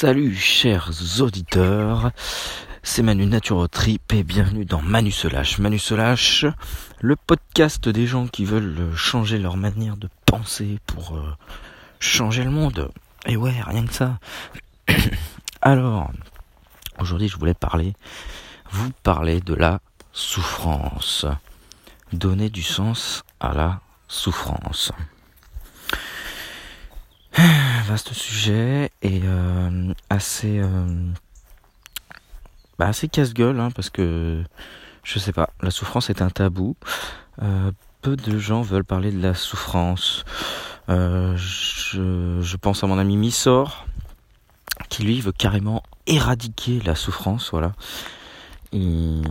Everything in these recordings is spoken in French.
Salut chers auditeurs, c'est Manu Naturotrip et bienvenue dans Manu Solache. Manu Solache, le podcast des gens qui veulent changer leur manière de penser pour euh, changer le monde. Et ouais, rien que ça. Alors, aujourd'hui je voulais parler, vous parler de la souffrance. Donner du sens à la souffrance. Vaste sujet et euh, assez euh, bah assez casse-gueule hein, parce que je sais pas, la souffrance est un tabou. Euh, peu de gens veulent parler de la souffrance. Je, pense à mon ami Missor qui lui veut carrément éradiquer la souffrance. Voilà, il,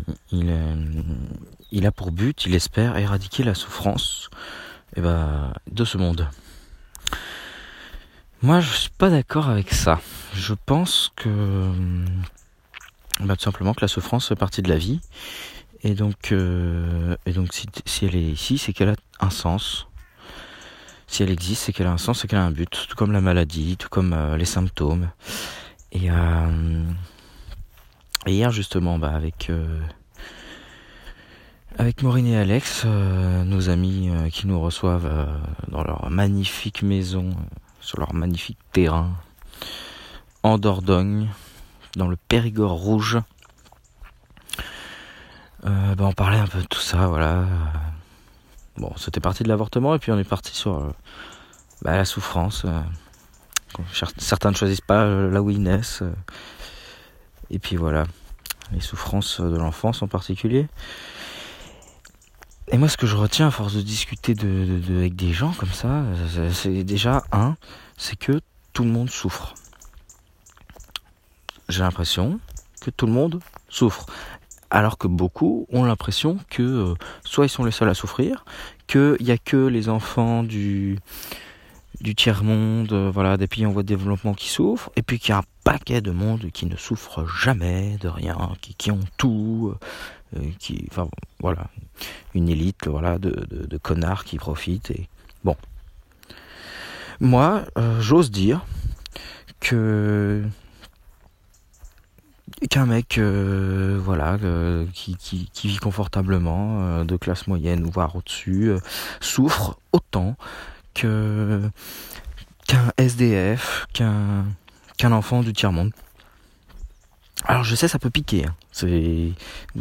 a pour but, il espère éradiquer la souffrance eh ben, de ce monde. Moi, je suis pas d'accord avec ça. Je pense que bah, tout simplement que la souffrance fait partie de la vie, et donc euh, et donc si, elle est ici, c'est qu'elle a un sens. Si elle existe, c'est qu'elle a un sens, c'est qu'elle a un but, tout comme la maladie, tout comme euh, les symptômes. Et, euh, hier justement, bah, avec avec Maureen et Alex, nos amis qui nous reçoivent dans leur magnifique maison sur leur magnifique terrain en Dordogne, dans le Périgord rouge. Euh, bah, on parlait un peu de tout ça, voilà. Bon, c'était parti de l'avortement et puis on est parti sur euh, bah, la souffrance. Euh. certains ne choisissent pas là où ils naissent. et puis voilà, les souffrances de l'enfance en particulier. Et moi, ce que je retiens à force de discuter avec des gens comme ça, c'est déjà un, c'est que tout le monde souffre. J'ai l'impression que tout le monde souffre. Alors que beaucoup ont l'impression que euh, soit ils sont les seuls à souffrir, qu'il n'y a que les enfants du, tiers-monde, euh, voilà, des pays en voie de développement qui souffrent, et puis qu'il y a un paquet de monde qui ne souffre jamais de rien, qui, qui ont tout, euh, qui, enfin, voilà, une élite, voilà, de, connards qui profitent, et bon. Moi, euh, j'ose dire que qu'un mec voilà qui, qui, qui, vit confortablement de classe moyenne voire au-dessus souffre autant qu'un SDF, qu'un qu'un enfant du tiers-monde. Alors je sais ça peut piquer, hein.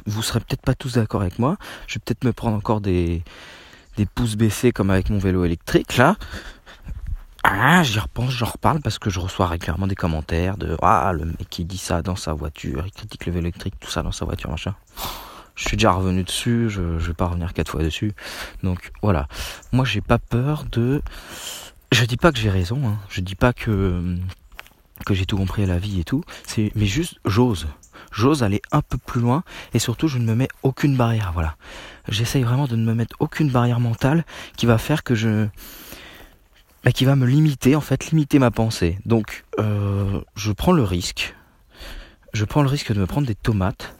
vous serez peut-être pas tous d'accord avec moi, je vais peut-être me prendre encore des pouces baissés comme avec mon vélo électrique là. Ah, j'y repense, j'en reparle parce que je reçois régulièrement des commentaires de ah le mec qui dit ça dans sa voiture, il critique le vélo électrique, tout ça dans sa voiture machin je suis déjà revenu dessus, je, je vais pas revenir quatre fois dessus. Donc voilà. Moi j'ai pas peur de. Je dis pas que j'ai raison, hein. je dis pas que que j'ai tout compris à la vie et tout. C'est mais juste j'ose. J'ose aller un peu plus loin et surtout je ne me mets aucune barrière. Voilà. J'essaye vraiment de ne me mettre aucune barrière mentale qui va faire que je bah, qui va me limiter en fait, limiter ma pensée. Donc euh, je prends le risque. Je prends le risque de me prendre des tomates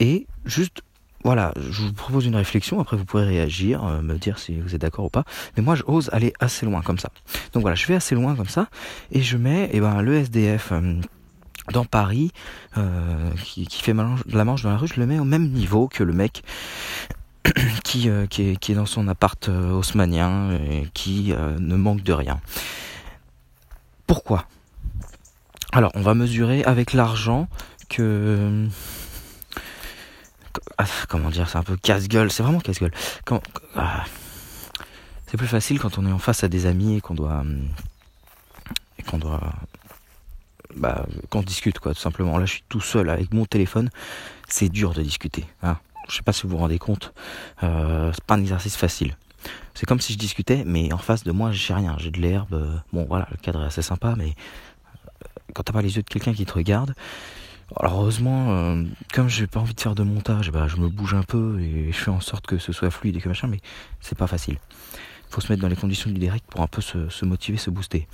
et juste, voilà, je vous propose une réflexion, après vous pourrez réagir, euh, me dire si vous êtes d'accord ou pas. Mais moi, j'ose aller assez loin comme ça. Donc voilà, je vais assez loin comme ça, et je mets eh ben, le SDF euh, dans Paris, euh, qui, fait la manche dans la rue, je le mets au même niveau que le mec qui, qui, est, qui est dans son appart haussmanien et qui ne manque de rien. Pourquoi? Alors, on va mesurer avec l'argent que comment dire, c'est un peu casse-gueule, c'est vraiment casse-gueule. Ah, c'est plus facile quand on est en face à des amis et qu'on doit hum, et qu'on doit bah, qu'on discute quoi, tout simplement. Là, je suis tout seul avec mon téléphone, c'est dur de discuter. Hein. Je sais pas si vous vous rendez compte, euh, c'est pas un exercice facile. C'est comme si je discutais, mais en face de moi, j'ai rien, j'ai de l'herbe. Bon, voilà, le cadre est assez sympa, mais euh, quand t'as pas les yeux de quelqu'un qui te regarde, alors heureusement, euh, comme j'ai pas envie de faire de montage, bah, je me bouge un peu et je fais en sorte que ce soit fluide et que machin, mais c'est pas facile. Il faut se mettre dans les conditions du direct pour un peu se, motiver, se booster.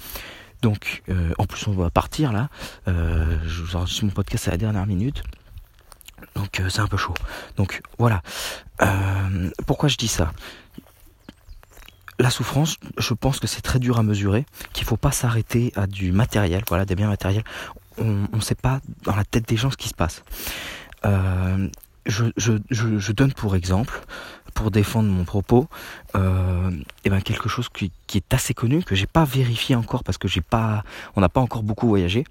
Donc, euh, en plus, on va partir là. Euh, je vous enregistre mon podcast à la dernière minute. Donc, c'est un peu chaud. Donc, voilà. pourquoi je dis ça? La souffrance, je pense que c'est très dur à mesurer, qu'il faut pas s'arrêter à du matériel, voilà, des biens matériels on ne sait pas dans la tête des gens ce qui se passe. Euh, je, je, je, donne pour exemple, pour défendre mon propos, euh, et eh ben quelque chose qui, qui, est assez connu que j'ai pas vérifié encore parce que j'ai pas, on n'a pas encore beaucoup voyagé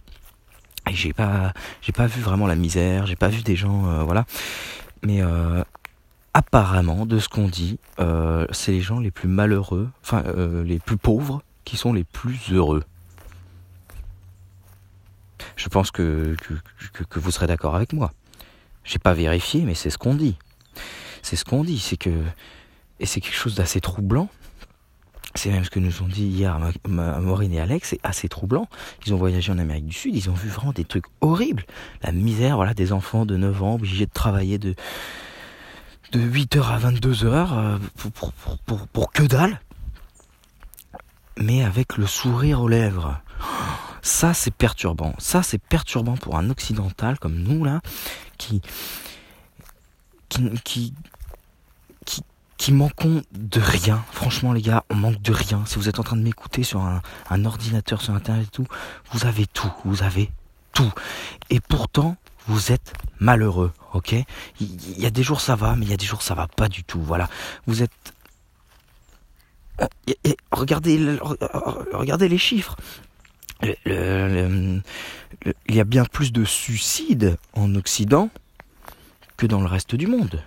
et j'ai pas, j'ai pas vu vraiment la misère, j'ai pas vu des gens, euh, voilà. Mais euh, apparemment, de ce qu'on dit, euh, c'est les gens les plus malheureux, enfin les plus pauvres, qui sont les plus heureux. Je pense que, que, que vous serez d'accord avec moi. J'ai pas vérifié, mais c'est ce qu'on dit. C'est ce qu'on dit, c'est que et c'est quelque chose d'assez troublant. C'est même ce que nous ont dit hier Maureen et Alex, c'est assez troublant. Ils ont voyagé en Amérique du Sud, ils ont vu vraiment des trucs horribles. La misère, voilà, des enfants de 9 ans obligés de travailler de, de 8h à 22h euh, pour, pour, pour que dalle. Mais avec le sourire aux lèvres. Ça, c'est perturbant. Ça, c'est perturbant pour un occidental comme nous, là, qui, qui, qui, qui, manquons de rien. Franchement, les gars, on manque de rien. Si vous êtes en train de m'écouter sur un, ordinateur, sur Internet et tout, vous avez tout. Vous avez tout. Et pourtant, vous êtes malheureux, ok? Il y a des jours ça va, mais il y a des jours ça va pas du tout. Voilà, vous êtes regardez, regardez les chiffres il y a bien plus de suicides en Occident que dans le reste du monde.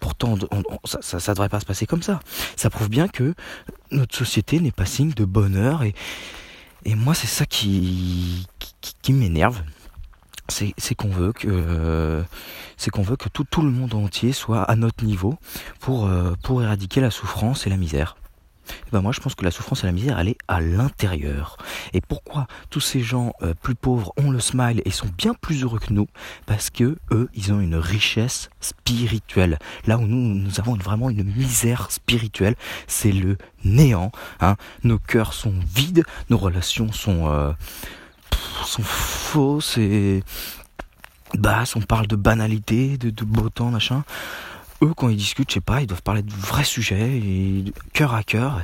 Pourtant, ça, ça, devrait pas se passer comme ça. Ça prouve bien que notre société n'est pas signe de bonheur et, moi c'est ça qui, m'énerve. C'est, qu'on veut que que tout, le monde entier soit à notre niveau pour, euh, pour éradiquer la souffrance et la misère. Eh ben moi je pense que la souffrance et la misère elle est à l'intérieur. Et pourquoi tous ces gens euh, plus pauvres ont le smile et sont bien plus heureux que nous? Parce que eux ils ont une richesse spirituelle. Là où nous nous avons vraiment une misère spirituelle, c'est le néant. Hein. Nos cœurs sont vides, nos relations sont euh, sont fausses et basses. On parle de banalité, de, de beau temps machin eux, quand ils discutent, je sais pas, ils doivent parler de vrais sujets, et cœur à cœur.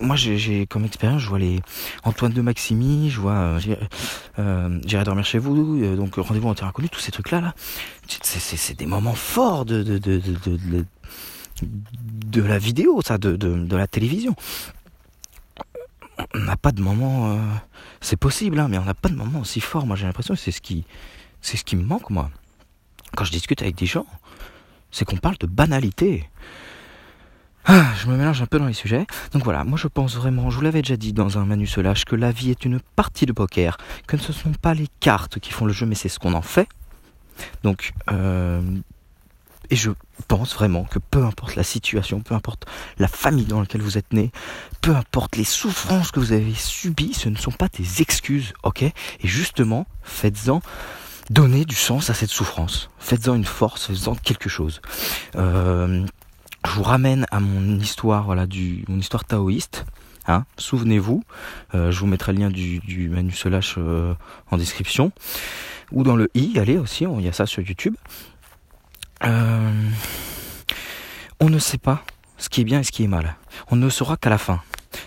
Moi, j'ai comme expérience, je vois les Antoine de Maximi, je vois euh, euh J'irai dormir chez vous, euh, donc rendez-vous en terrain inconnu, tous ces trucs-là, là, c'est des moments forts de de, de, de, de, la vidéo, ça, de, de, la télévision. On n'a pas de moment, euh, c'est possible, hein, mais on n'a pas de moment aussi fort. Moi, j'ai l'impression que c'est ce qui, c'est ce qui me manque, moi quand je discute avec des gens, c'est qu'on parle de banalité. Ah, je me mélange un peu dans les sujets. Donc voilà, moi je pense vraiment, je vous l'avais déjà dit dans un Manu Solage, que la vie est une partie de poker, que ce ne sont pas les cartes qui font le jeu, mais c'est ce qu'on en fait. Donc, euh, et je pense vraiment que peu importe la situation, peu importe la famille dans laquelle vous êtes né, peu importe les souffrances que vous avez subies, ce ne sont pas des excuses, ok? Et justement, faites-en Donnez du sens à cette souffrance. Faites-en une force, faites-en quelque chose. Euh, je vous ramène à mon histoire, voilà, du, mon histoire taoïste. Hein, Souvenez-vous, euh, je vous mettrai le lien du, du Manu euh, en description. Ou dans le i, allez aussi, il y a ça sur YouTube. on ne sait pas ce qui est bien et ce qui est mal. On ne saura qu'à la fin.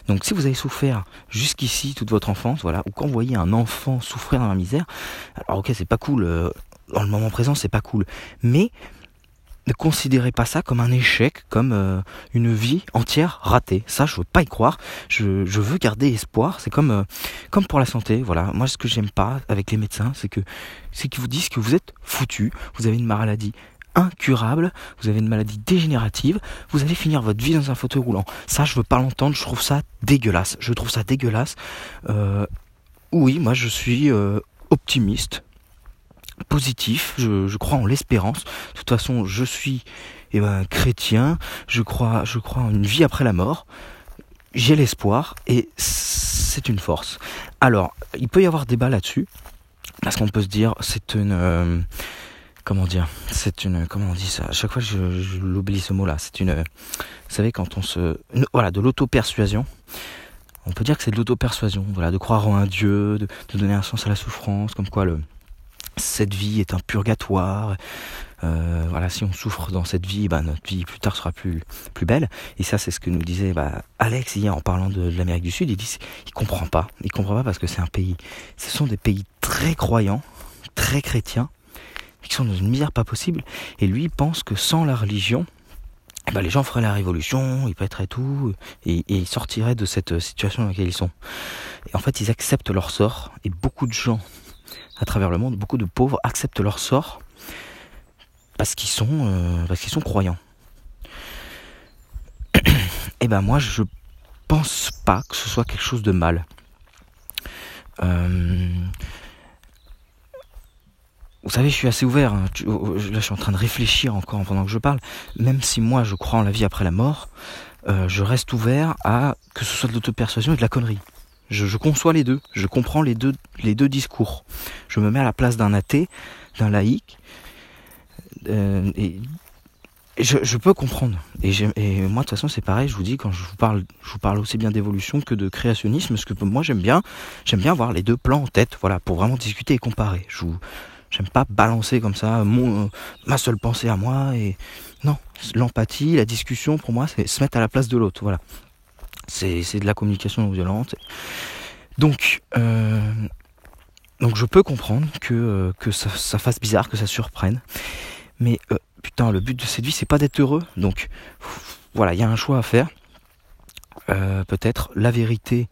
Donc si vous avez souffert jusqu'ici toute votre enfance, voilà, ou quand vous voyez un enfant souffrir dans la misère, alors ok c'est pas cool, euh, dans le moment présent c'est pas cool, mais ne considérez pas ça comme un échec, comme euh, une vie entière ratée. Ça, je veux pas y croire. Je, veux garder espoir. C'est comme euh, comme pour la santé. Voilà. Moi, ce que j'aime pas avec les médecins, c'est que c'est qu'ils vous disent que vous êtes foutu. Vous avez une maladie incurable, vous avez une maladie dégénérative, vous allez finir votre vie dans un fauteuil roulant. Ça, je veux pas l'entendre, je trouve ça dégueulasse. Je trouve ça dégueulasse. Euh, oui, moi je suis euh, optimiste, positif, je, crois en l'espérance. De toute façon, je suis eh ben, chrétien, je crois, je crois en une vie après la mort. J'ai l'espoir et c'est une force. Alors, il peut y avoir débat là-dessus, parce qu'on peut se dire, c'est une... Euh, comment dire? C'est une comment on dit ça? À chaque fois je, l'oublie ce mot-là. C'est une vous savez quand on se voilà de l'auto-persuasion. On peut dire que c'est de l'auto-persuasion, voilà, de croire en un dieu, de, donner un sens à la souffrance, comme quoi le cette vie est un purgatoire. Euh, voilà, si on souffre dans cette vie, bah, notre vie plus tard sera plus plus belle. Et ça, c'est ce que nous disait bah, Alex hier en parlant de, l'Amérique du Sud. Il dit, il comprend pas, il comprend pas parce que c'est un pays, ce sont des pays très croyants, très chrétiens, qui sont dans une misère pas possible. Et lui, pense que sans la religion, eh ben, les gens feraient la révolution, ils pèteraient tout, et, ils sortiraient de cette situation dans laquelle ils sont. Et en fait, ils acceptent leur sort, et beaucoup de gens à travers le monde, beaucoup de pauvres acceptent leur sort parce qu'ils sont, euh, parce qu'ils sont croyants. et eh ben moi, je pense pas que ce soit quelque chose de mal. Euh, vous savez, je suis assez ouvert. Hein. Oh, oh, là, je suis en train de réfléchir encore pendant que je parle. Même si moi, je crois en la vie après la mort, euh, je reste ouvert à que ce soit de l'auto-persuasion et de la connerie. Je, conçois les deux. Je comprends les deux, les deux discours. Je me mets à la place d'un athée, d'un laïc. Euh, et je, peux comprendre. Et, moi, de toute façon, c'est pareil. Je vous dis, quand je vous parle, je vous parle aussi bien d'évolution que de créationnisme, parce que moi, j'aime bien, j'aime bien avoir les deux plans en tête, voilà, pour vraiment discuter et comparer. J'aime pas balancer comme ça mon, ma seule pensée à moi et non, l'empathie, la discussion pour moi c'est se mettre à la place de l'autre, voilà. C'est de la communication non violente. Donc euh, donc je peux comprendre que euh, que ça, fasse bizarre, que ça surprenne, mais euh, putain le but de cette vie c'est pas d'être heureux, donc voilà il y a un choix à faire. Peut-être la vérité.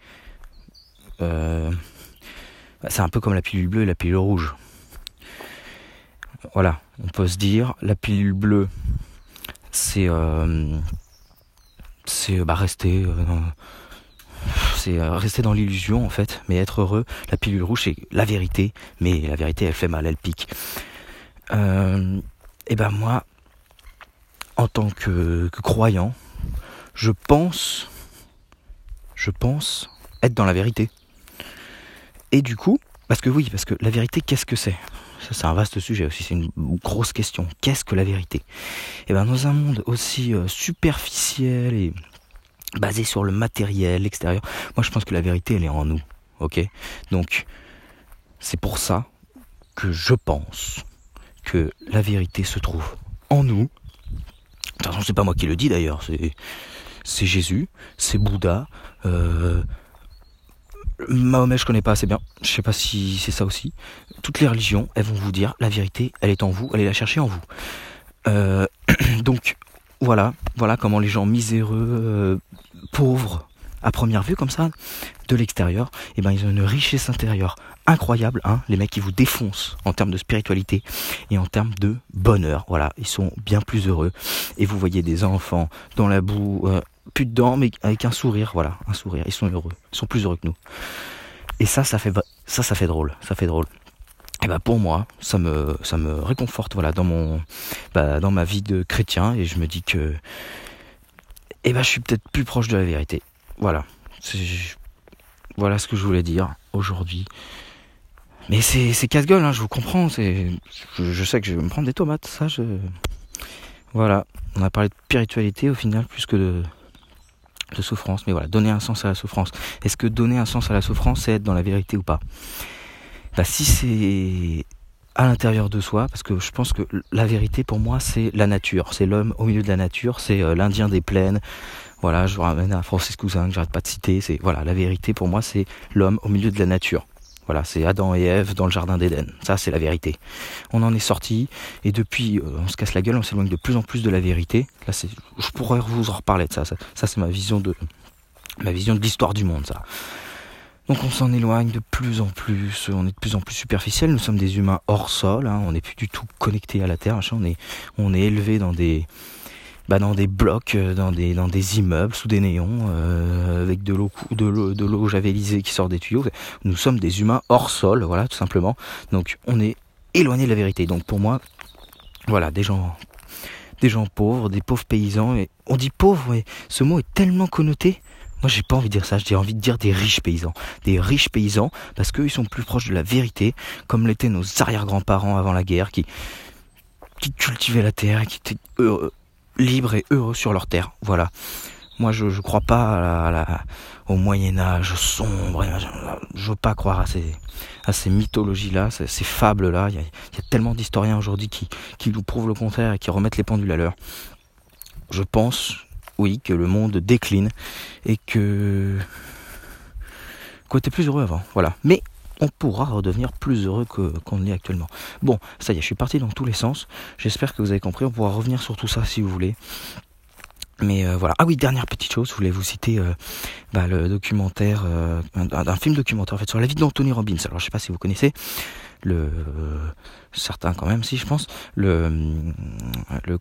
c'est un peu comme la pilule bleue et la pilule rouge voilà, on peut se dire, la pilule bleue, c'est euh, c'est bah, rester euh, euh, rester dans l'illusion en fait, mais être heureux. La pilule rouge c'est la vérité, mais la vérité elle fait mal, elle pique. et ben moi, en tant que, que croyant, je pense, je pense être dans la vérité. Et du coup, parce que oui, parce que la vérité, qu'est-ce que c'est? Ça, c'est un vaste sujet aussi, c'est une grosse question. Qu'est-ce que la vérité? Et eh bien, dans un monde aussi euh, superficiel et basé sur le matériel, l'extérieur, moi je pense que la vérité, elle est en nous. Ok? Donc, c'est pour ça que je pense que la vérité se trouve en nous. De toute façon, c'est pas moi qui le dis d'ailleurs, c'est, c'est Jésus, c'est Bouddha, euh, Mahomet, je connais pas assez bien. Je sais pas si c'est ça aussi. Toutes les religions, elles vont vous dire la vérité, elle est en vous, allez la chercher en vous. Euh, donc voilà, voilà comment les gens miséreux, euh, pauvres, à première vue comme ça, de l'extérieur, eh ben ils ont une richesse intérieure incroyable. Hein, les mecs qui vous défoncent en termes de spiritualité et en termes de bonheur. Voilà, ils sont bien plus heureux. Et vous voyez des enfants dans la boue, euh, plus de dents, mais avec un sourire, voilà, un sourire. Ils sont heureux, ils sont plus heureux que nous. Et ça, ça fait, ça, ça fait drôle, ça fait drôle. Et bah pour moi, ça me, ça me réconforte, voilà, dans mon, bah, dans ma vie de chrétien, et je me dis que, et bah, je suis peut-être plus proche de la vérité. Voilà, voilà ce que je voulais dire aujourd'hui. Mais c'est, casse-gueule, hein, je vous comprends. Je, je, sais que je vais me prendre des tomates, ça. Je... Voilà, on a parlé de spiritualité au final plus que de, de souffrance. Mais voilà, donner un sens à la souffrance. Est-ce que donner un sens à la souffrance, c'est être dans la vérité ou pas? Bah, Si c'est à l'intérieur de soi, parce que je pense que la vérité pour moi, c'est la nature. C'est l'homme au milieu de la nature, c'est euh, l'Indien des plaines. Voilà, je vous ramène à Francis Cousin, que j'arrête pas de citer. C'est voilà, la vérité pour moi, c'est l'homme au milieu de la nature. Voilà, c'est Adam et Ève dans le jardin d'Éden. Ça, c'est la vérité. On en est sorti et depuis, euh, on se casse la gueule, on s'éloigne de plus en plus de la vérité. Là, c'est, je pourrais vous en reparler de ça. Ça, c'est ma vision de, ma vision de l'histoire du monde, ça. Donc on s'en éloigne de plus en plus, on est de plus en plus superficiel, nous sommes des humains hors sol, hein, on n'est plus du tout connectés à la Terre, on est, on est élevé dans des, bah, dans des blocs, euh, dans des, dans des immeubles, sous des néons, euh, avec de l'eau, de l'eau, de l'eau javelisée qui sort des tuyaux. Nous sommes des humains hors sol, voilà, tout simplement. Donc, on est éloigné de la vérité. Donc, pour moi, voilà, des gens, des gens pauvres, des pauvres paysans. Et on dit pauvre, mais ce mot est tellement connoté. Moi, j'ai pas envie de dire ça. J'ai envie de dire des riches paysans, des riches paysans, parce qu'ils sont plus proches de la vérité, comme l'étaient nos arrière-grands-parents avant la guerre, qui qui cultivaient la terre, qui étaient heureux, libres et heureux sur leur terre. Voilà. moi je ne crois pas à au Moyen Âge sombre. Je veux pas croire à ces, à ces mythologies-là, ces, fables-là. Il y, a, tellement d'historiens aujourd'hui qui, qui nous prouvent le contraire et qui remettent les pendules à l'heure. Je pense, oui, que le monde décline et que qu'on était plus heureux avant. Voilà. Mais on pourra redevenir plus heureux qu'on ne l'est actuellement. Bon, ça y est, je suis parti dans tous les sens. J'espère que vous avez compris. On pourra revenir sur tout ça si vous voulez. Mais euh, voilà. Ah oui, dernière petite chose, je voulais vous citer euh, bah, le documentaire, euh, un, film documentaire en fait sur la vie d'Anthony Robbins. Alors je sais pas si vous connaissez le certains quand même si je pense le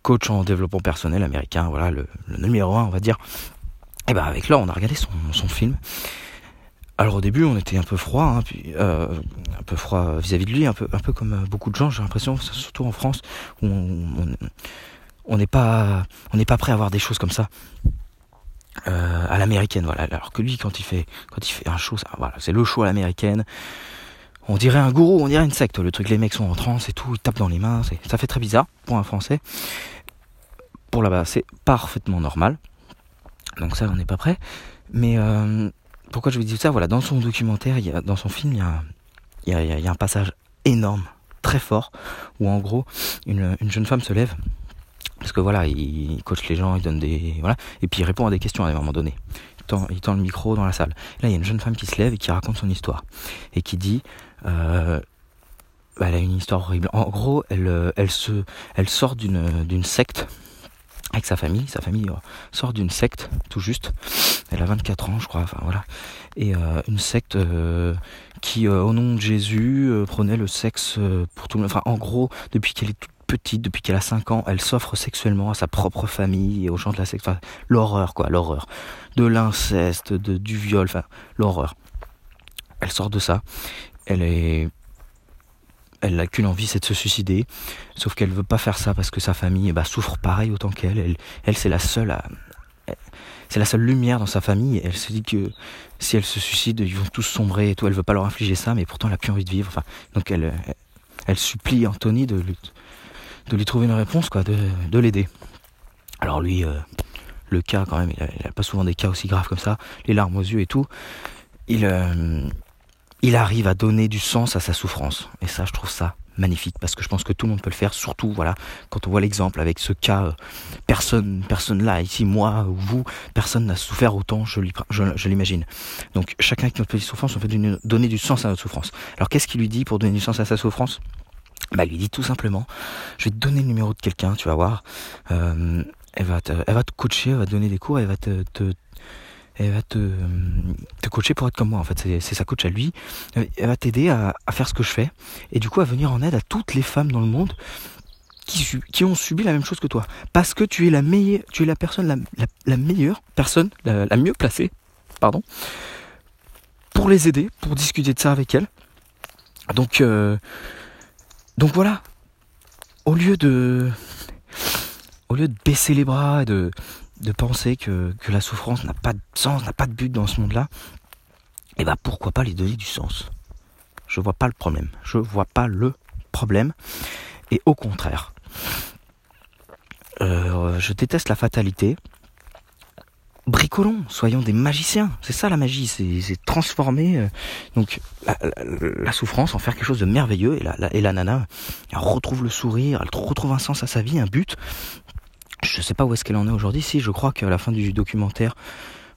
coach en développement personnel américain, voilà le, numéro un on va dire. Et ben avec là on a regardé son film. Alors au début on était un peu froid, hein, puis un peu froid vis-à-vis de lui, un peu comme beaucoup de gens j'ai l'impression, surtout en France où on n'est pas on pas prêt à voir des choses comme ça euh, à l'américaine voilà. Alors que lui quand il fait quand il fait un show c'est le show à l'américaine. On dirait un gourou on dirait une secte le truc les mecs sont en transe et tout ils tapent dans les mains ça fait très bizarre pour un français. Pour là-bas c'est parfaitement normal. Donc ça on n'est pas prêt. Mais euh, pourquoi je vous dis ça? Voilà dans son documentaire il dans son film il y a un passage énorme très fort où en gros une, une jeune femme se lève parce que voilà, il coach les gens, il donne des. Voilà. Et puis il répond à des questions à un moment donné. Il tend, le micro dans la salle. là, il y a une jeune femme qui se lève et qui raconte son histoire. Et qui dit. Euh, elle a une histoire horrible. En gros, elle, euh, sort d'une secte avec sa famille. Sa famille euh, sort d'une secte, tout juste. Elle a 24 ans, je crois. Enfin voilà. Et euh, une secte euh, qui, au nom de Jésus, prenait le sexe pour tout le monde. Enfin, en gros, depuis qu'elle est toute petite, depuis qu'elle a 5 ans, elle s'offre sexuellement à sa propre famille et aux gens de la sexe. Enfin, l'horreur, quoi, l'horreur. De l'inceste, de, du viol, enfin, l'horreur. Elle sort de ça. Elle est. Elle n'a qu'une envie, c'est de se suicider. Sauf qu'elle veut pas faire ça parce que sa famille bah, souffre pareil autant qu'elle. Elle, c'est la seule à, c'est la seule lumière dans sa famille. Elle se dit que si elle se suicide, ils vont tous sombrer et tout. Elle veut pas leur infliger ça, mais pourtant elle a plus envie de vivre. Enfin, donc elle, elle, supplie Anthony de, lui trouver une réponse, quoi, de, de l'aider. Alors lui, euh, le cas quand même, il a, pas souvent des cas aussi graves comme ça, les larmes aux yeux et tout. Il, euh, il arrive à donner du sens à sa souffrance. Et ça, je trouve ça magnifique parce que je pense que tout le monde peut le faire surtout voilà quand on voit l'exemple avec ce cas euh, personne personne là ici moi ou vous personne n'a souffert autant je, l'imagine donc chacun qui a une petite souffrance on peut donner du sens à notre souffrance alors qu'est-ce qu'il lui dit pour donner du sens à sa souffrance? Bah, lui dit tout simplement, je vais te donner le numéro de quelqu'un, tu vas voir. Euh, elle va te, coacher, elle va te donner des cours, elle va te elle va te, coacher pour être comme moi en fait, c'est sa coach à lui. Elle va t'aider à, faire ce que je fais et du coup à venir en aide à toutes les femmes dans le monde qui, ont subi la même chose que toi. Parce que tu es la meilleure, tu es la personne la, meilleure personne, la, la, mieux placée, pardon, pour les aider, pour discuter de ça avec elles. Donc euh, donc voilà, au lieu de, au lieu de baisser les bras et de, de penser que, la souffrance n'a pas de sens, n'a pas de but dans ce monde-là, et eh ben pourquoi pas lui donner du sens? Je vois pas le problème. Je vois pas le problème. Et au contraire, euh, je déteste la fatalité bricolons, soyons des magiciens. C'est ça la magie, c'est transformer euh, donc la, souffrance en faire quelque chose de merveilleux. Et la, et la nana, elle retrouve le sourire, elle retrouve un sens à sa vie, un but. Je sais pas où est-ce qu'elle en est aujourd'hui. Si, je crois qu'à la fin du documentaire,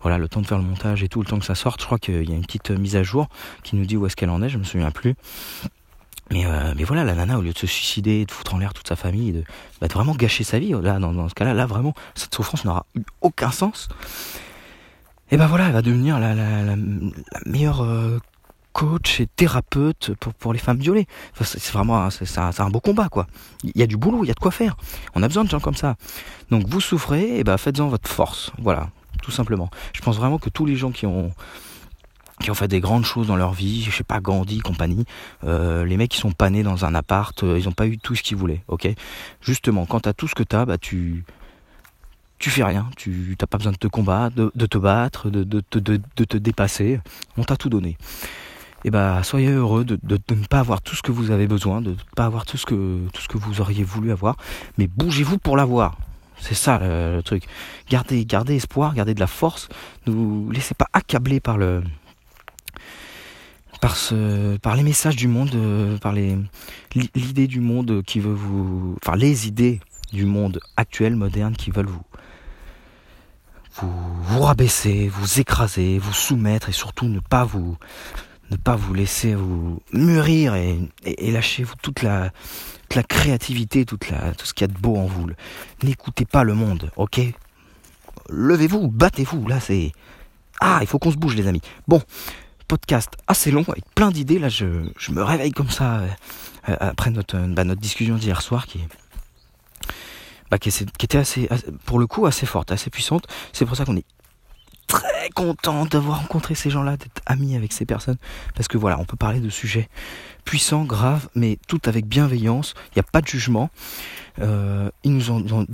voilà, le temps de faire le montage et tout, le temps que ça sorte, je crois qu'il y a une petite mise à jour qui nous dit où est-ce qu'elle en est. Je me souviens plus. Mais, euh, mais voilà, la nana, au lieu de se suicider, de foutre en l'air toute sa famille, de, bah, vraiment gâcher sa vie, là, dans, ce cas-là, là, vraiment, cette souffrance n'aura aucun sens. Et ben voilà, elle va devenir la, meilleure euh, coach et thérapeute pour, pour les femmes violées. C'est vraiment c'est un, beau combat, quoi. Il y a du boulot, il y a de quoi faire. On a besoin de gens comme ça. Donc vous souffrez, et ben faites-en votre force. Voilà, tout simplement. Je pense vraiment que tous les gens qui ont qui ont fait des grandes choses dans leur vie, je sais pas, Gandhi, compagnie, euh, les mecs qui sont pas nés dans un appart, euh, ils ont pas eu tout ce qu'ils voulaient, ok? Justement, quand t'as tout ce que t'as, bah tu tu fais rien, tu t'as pas besoin de te combattre, de, te battre, de, de, de te dépasser, on t'a tout donné. Et bah soyez heureux de, ne pas avoir tout ce que vous avez besoin, de ne pas avoir tout ce que vous auriez voulu avoir, mais bougez-vous pour l'avoir. C'est ça le, truc. Gardez, gardez espoir, gardez de la force. Ne vous laissez pas accabler par le, par ce, par les messages du monde, euh, par les, l'idée du monde qui veut vous, enfin les idées du monde actuel, moderne, qui veulent vous, vous rabaisser, vous écraser, vous soumettre et surtout ne pas vous, ne pas vous laisser vous mûrir et, et, lâcher vous toute la, créativité, tout ce qu'il y a de beau en vous. N'écoutez pas le monde, ok? Levez-vous, battez-vous, là c'est... Ah, il faut qu'on se bouge les amis. Bon, podcast assez long avec plein d'idées. Là, je, me réveille comme ça euh, euh, après notre, bah, notre discussion d'hier soir qui, bah, qui, était assez, pour le coup, assez forte, assez puissante. C'est pour ça qu'on est très content d'avoir rencontré ces gens-là, d'être amis avec ces personnes, parce que voilà, on peut parler de sujets puissants, graves, mais tout avec bienveillance. Il n'y a pas de jugement. Euh, ils nous ont, ont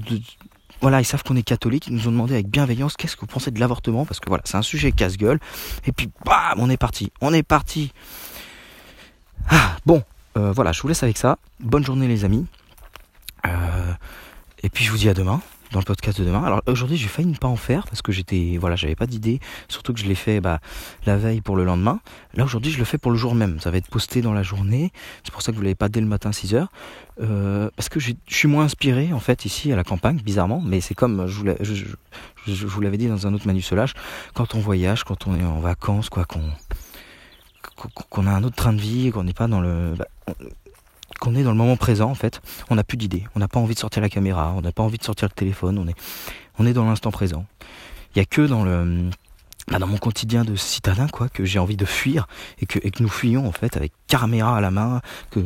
voilà, ils savent qu'on est catholique, ils nous ont demandé avec bienveillance qu'est-ce que vous pensez de l'avortement, parce que voilà, c'est un sujet casse-gueule. Et puis, bam, on est parti, on est parti. Ah, bon, euh, voilà, je vous laisse avec ça. Bonne journée les amis. Euh, et puis je vous dis à demain dans le podcast de demain. Alors aujourd'hui j'ai failli ne pas en faire parce que j'étais voilà j'avais pas d'idée, surtout que je l'ai fait bah, la veille pour le lendemain. Là aujourd'hui je le fais pour le jour même, ça va être posté dans la journée. C'est pour ça que vous l'avez pas dès le matin 6 heures euh, parce que je suis moins inspiré en fait ici à la campagne bizarrement, mais c'est comme je vous, l'avais dit dans un autre manusolage, quand on voyage, quand on est en vacances quoi, qu'on qu'on a un autre train de vie, qu'on n'est pas dans le bah, qu'on est dans le moment présent en fait. On n'a plus d'idées, on n'a pas envie de sortir la caméra, on n'a pas envie de sortir le téléphone, on est, on est dans l'instant présent. Il y a que dans le bah, dans mon quotidien de citadin quoi que j'ai envie de fuir et que, et que nous fuyons en fait avec caméra à la main que,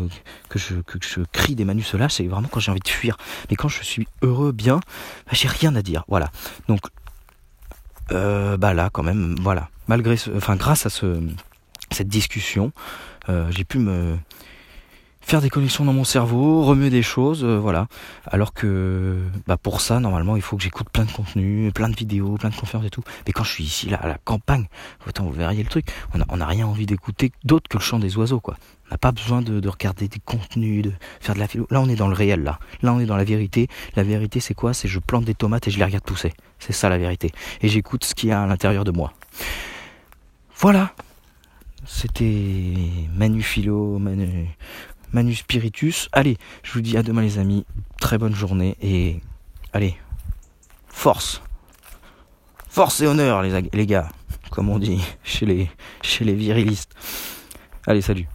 que, je, que je crie des manus cela c'est vraiment quand j'ai envie de fuir. Mais quand je suis heureux bien bah, j'ai rien à dire. Voilà. Donc euh, bah là quand même voilà. Malgré ce, enfin grâce à ce cette discussion euh, j'ai pu me faire des connexions dans mon cerveau, remuer des choses, euh, voilà. Alors que bah pour ça, normalement, il faut que j'écoute plein de contenus, plein de vidéos, plein de conférences et tout. Mais quand je suis ici, là, à la campagne, autant vous verriez le truc, on n'a rien envie d'écouter d'autre que le chant des oiseaux, quoi. On n'a pas besoin de, de, regarder des contenus, de faire de la philo. Là, on est dans le réel, là. Là, on est dans la vérité. La vérité, c'est quoi? C'est je plante des tomates et je les regarde pousser. C'est ça la vérité. Et j'écoute ce qu'il y a à l'intérieur de moi. Voilà. C'était Manu Philo, Manu, Manu Spiritus. Allez, je vous dis à demain les amis. Très bonne journée et allez, force. Force et honneur les, gars, comme on dit chez les virilistes. Allez, salut.